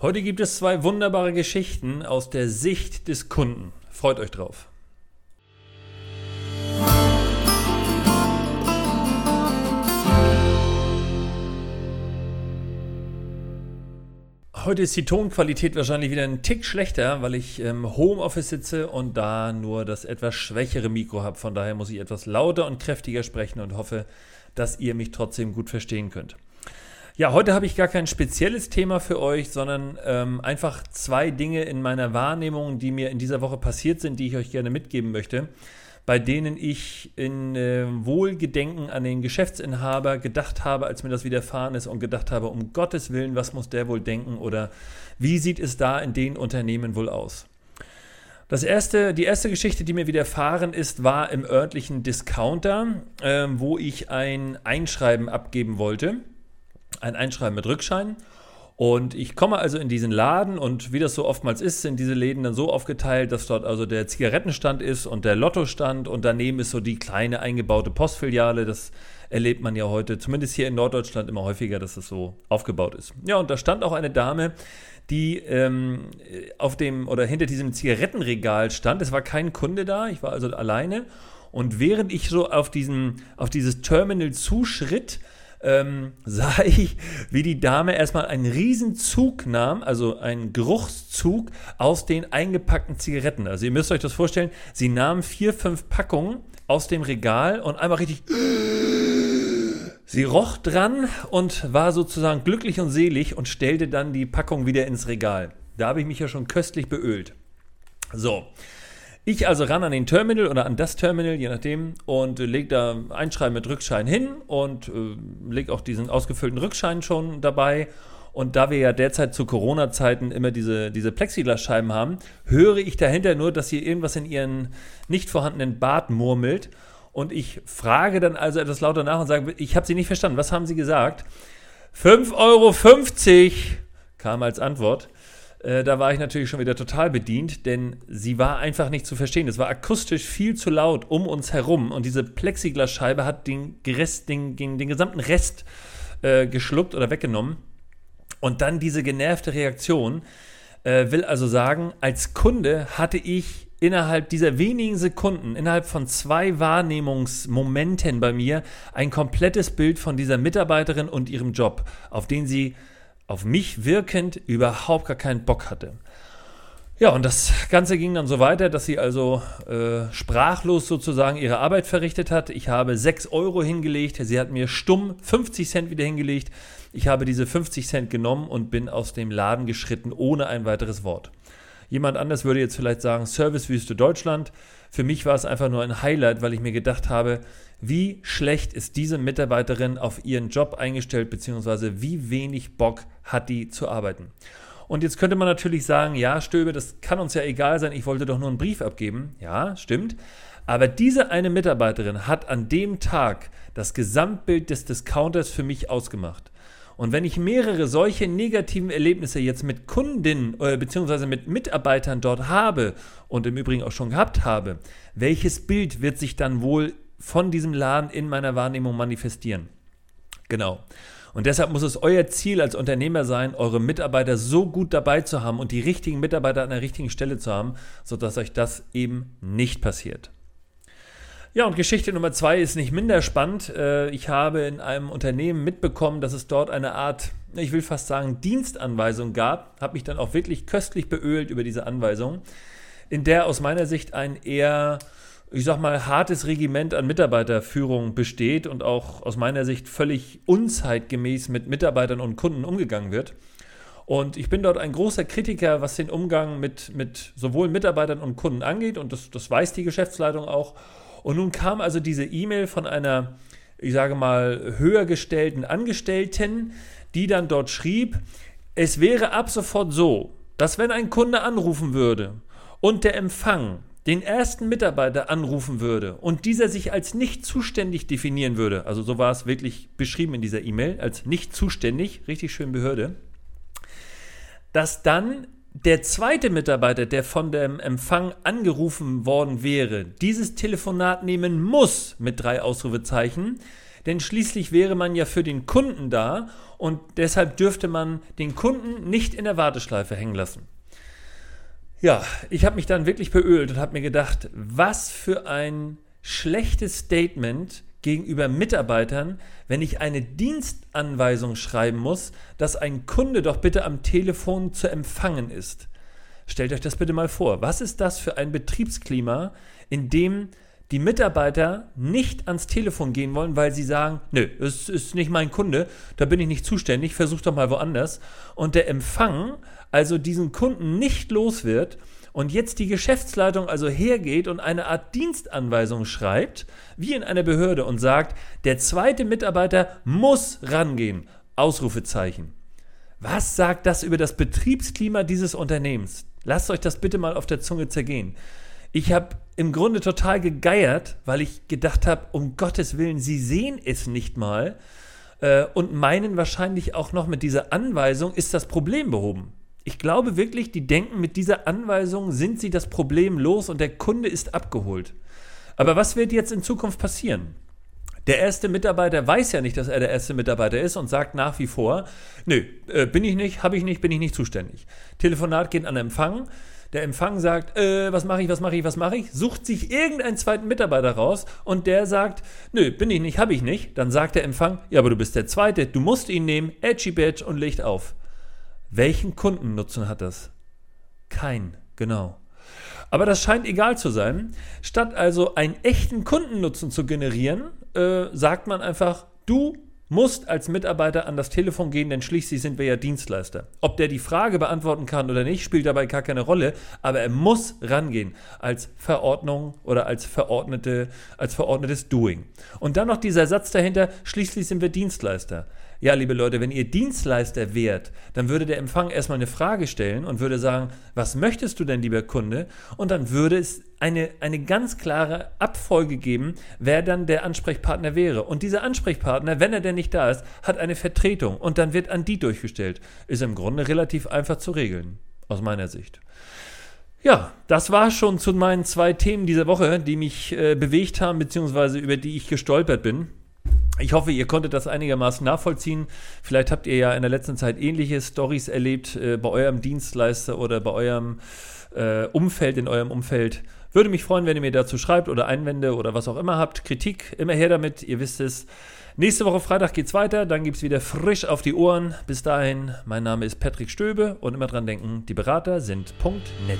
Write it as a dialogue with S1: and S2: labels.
S1: Heute gibt es zwei wunderbare Geschichten aus der Sicht des Kunden. Freut euch drauf. Heute ist die Tonqualität wahrscheinlich wieder ein Tick schlechter, weil ich im Homeoffice sitze und da nur das etwas schwächere Mikro habe. Von daher muss ich etwas lauter und kräftiger sprechen und hoffe, dass ihr mich trotzdem gut verstehen könnt. Ja, heute habe ich gar kein spezielles Thema für euch, sondern ähm, einfach zwei Dinge in meiner Wahrnehmung, die mir in dieser Woche passiert sind, die ich euch gerne mitgeben möchte, bei denen ich in äh, Wohlgedenken an den Geschäftsinhaber gedacht habe, als mir das widerfahren ist und gedacht habe, um Gottes Willen, was muss der wohl denken oder wie sieht es da in den Unternehmen wohl aus? Das erste, die erste Geschichte, die mir widerfahren ist, war im örtlichen Discounter, äh, wo ich ein Einschreiben abgeben wollte ein Einschreiben mit Rückschein. Und ich komme also in diesen Laden und wie das so oftmals ist, sind diese Läden dann so aufgeteilt, dass dort also der Zigarettenstand ist und der Lottostand und daneben ist so die kleine eingebaute Postfiliale. Das erlebt man ja heute, zumindest hier in Norddeutschland immer häufiger, dass es so aufgebaut ist. Ja, und da stand auch eine Dame, die ähm, auf dem oder hinter diesem Zigarettenregal stand. Es war kein Kunde da, ich war also alleine. Und während ich so auf, diesen, auf dieses Terminal zuschritt, ähm, sah ich, wie die Dame erstmal einen Riesenzug nahm, also einen Geruchszug aus den eingepackten Zigaretten. Also ihr müsst euch das vorstellen, sie nahm vier, fünf Packungen aus dem Regal und einmal richtig... Sie roch dran und war sozusagen glücklich und selig und stellte dann die Packung wieder ins Regal. Da habe ich mich ja schon köstlich beölt. So, ich also ran an den Terminal oder an das Terminal, je nachdem, und äh, leg da Einschreiben mit Rückschein hin und äh, leg auch diesen ausgefüllten Rückschein schon dabei. Und da wir ja derzeit zu Corona-Zeiten immer diese, diese Plexiglasscheiben haben, höre ich dahinter nur, dass hier irgendwas in ihren nicht vorhandenen Bart murmelt. Und ich frage dann also etwas lauter nach und sage, ich habe Sie nicht verstanden. Was haben Sie gesagt? 5,50 Euro kam als Antwort. Äh, da war ich natürlich schon wieder total bedient, denn sie war einfach nicht zu verstehen. Es war akustisch viel zu laut um uns herum und diese Plexiglasscheibe hat den, Rest, den, den, den gesamten Rest äh, geschluckt oder weggenommen. Und dann diese genervte Reaktion äh, will also sagen, als Kunde hatte ich innerhalb dieser wenigen Sekunden, innerhalb von zwei Wahrnehmungsmomenten bei mir, ein komplettes Bild von dieser Mitarbeiterin und ihrem Job, auf den sie auf mich wirkend überhaupt gar keinen Bock hatte. Ja, und das Ganze ging dann so weiter, dass sie also äh, sprachlos sozusagen ihre Arbeit verrichtet hat. Ich habe 6 Euro hingelegt, sie hat mir stumm 50 Cent wieder hingelegt. Ich habe diese 50 Cent genommen und bin aus dem Laden geschritten, ohne ein weiteres Wort. Jemand anders würde jetzt vielleicht sagen, Servicewüste Deutschland. Für mich war es einfach nur ein Highlight, weil ich mir gedacht habe, wie schlecht ist diese Mitarbeiterin auf ihren Job eingestellt, beziehungsweise wie wenig Bock hat die zu arbeiten. Und jetzt könnte man natürlich sagen, ja, Stöbe, das kann uns ja egal sein, ich wollte doch nur einen Brief abgeben. Ja, stimmt. Aber diese eine Mitarbeiterin hat an dem Tag das Gesamtbild des Discounters für mich ausgemacht. Und wenn ich mehrere solche negativen Erlebnisse jetzt mit Kundinnen äh, bzw. mit Mitarbeitern dort habe und im Übrigen auch schon gehabt habe, welches Bild wird sich dann wohl von diesem Laden in meiner Wahrnehmung manifestieren? Genau. Und deshalb muss es euer Ziel als Unternehmer sein, eure Mitarbeiter so gut dabei zu haben und die richtigen Mitarbeiter an der richtigen Stelle zu haben, sodass euch das eben nicht passiert. Ja, und Geschichte Nummer zwei ist nicht minder spannend. Äh, ich habe in einem Unternehmen mitbekommen, dass es dort eine Art, ich will fast sagen, Dienstanweisung gab. Habe mich dann auch wirklich köstlich beölt über diese Anweisung, in der aus meiner Sicht ein eher ich sag mal, hartes Regiment an Mitarbeiterführung besteht und auch aus meiner Sicht völlig unzeitgemäß mit Mitarbeitern und Kunden umgegangen wird. Und ich bin dort ein großer Kritiker, was den Umgang mit, mit sowohl Mitarbeitern und Kunden angeht. Und das, das weiß die Geschäftsleitung auch. Und nun kam also diese E-Mail von einer, ich sage mal, höher gestellten Angestellten, die dann dort schrieb, es wäre ab sofort so, dass wenn ein Kunde anrufen würde und der Empfang den ersten Mitarbeiter anrufen würde und dieser sich als nicht zuständig definieren würde, also so war es wirklich beschrieben in dieser E-Mail, als nicht zuständig, richtig schön Behörde, dass dann der zweite Mitarbeiter, der von dem Empfang angerufen worden wäre, dieses Telefonat nehmen muss mit drei Ausrufezeichen, denn schließlich wäre man ja für den Kunden da und deshalb dürfte man den Kunden nicht in der Warteschleife hängen lassen. Ja, ich habe mich dann wirklich beölt und habe mir gedacht, was für ein schlechtes Statement gegenüber Mitarbeitern, wenn ich eine Dienstanweisung schreiben muss, dass ein Kunde doch bitte am Telefon zu empfangen ist. Stellt euch das bitte mal vor. Was ist das für ein Betriebsklima, in dem die Mitarbeiter nicht ans Telefon gehen wollen, weil sie sagen, nö, es ist nicht mein Kunde, da bin ich nicht zuständig, versuch doch mal woanders. Und der Empfang also diesen Kunden nicht los wird und jetzt die Geschäftsleitung also hergeht und eine Art Dienstanweisung schreibt, wie in einer Behörde und sagt, der zweite Mitarbeiter muss rangehen. Ausrufezeichen. Was sagt das über das Betriebsklima dieses Unternehmens? Lasst euch das bitte mal auf der Zunge zergehen. Ich habe im Grunde total gegeiert, weil ich gedacht habe, um Gottes Willen, Sie sehen es nicht mal äh, und meinen wahrscheinlich auch noch mit dieser Anweisung ist das Problem behoben. Ich glaube wirklich, die denken, mit dieser Anweisung sind sie das Problem los und der Kunde ist abgeholt. Aber was wird jetzt in Zukunft passieren? Der erste Mitarbeiter weiß ja nicht, dass er der erste Mitarbeiter ist und sagt nach wie vor, nö, äh, bin ich nicht, habe ich nicht, bin ich nicht zuständig. Telefonat geht an Empfang. Der Empfang sagt, äh, was mache ich, was mache ich, was mache ich, sucht sich irgendeinen zweiten Mitarbeiter raus und der sagt, nö, bin ich nicht, habe ich nicht. Dann sagt der Empfang, ja, aber du bist der Zweite, du musst ihn nehmen, edgy badge und legt auf. Welchen Kundennutzen hat das? Kein, genau. Aber das scheint egal zu sein. Statt also einen echten Kundennutzen zu generieren, äh, sagt man einfach, du musst als Mitarbeiter an das Telefon gehen, denn schließlich sind wir ja Dienstleister. Ob der die Frage beantworten kann oder nicht, spielt dabei gar keine Rolle, aber er muss rangehen als Verordnung oder als verordnete, als verordnetes Doing. Und dann noch dieser Satz dahinter, schließlich sind wir Dienstleister. Ja, liebe Leute, wenn ihr Dienstleister wärt, dann würde der Empfang erstmal eine Frage stellen und würde sagen, was möchtest du denn, lieber Kunde? Und dann würde es eine, eine ganz klare Abfolge geben, wer dann der Ansprechpartner wäre. Und dieser Ansprechpartner, wenn er denn nicht da ist, hat eine Vertretung und dann wird an die durchgestellt. Ist im Grunde relativ einfach zu regeln, aus meiner Sicht. Ja, das war schon zu meinen zwei Themen dieser Woche, die mich äh, bewegt haben, beziehungsweise über die ich gestolpert bin. Ich hoffe, ihr konntet das einigermaßen nachvollziehen. Vielleicht habt ihr ja in der letzten Zeit ähnliche Stories erlebt äh, bei eurem Dienstleister oder bei eurem äh, Umfeld, in eurem Umfeld. Würde mich freuen, wenn ihr mir dazu schreibt oder Einwände oder was auch immer habt. Kritik, immer her damit, ihr wisst es. Nächste Woche Freitag geht's weiter, dann gibt's wieder frisch auf die Ohren. Bis dahin, mein Name ist Patrick Stöbe und immer dran denken, die Berater sind net.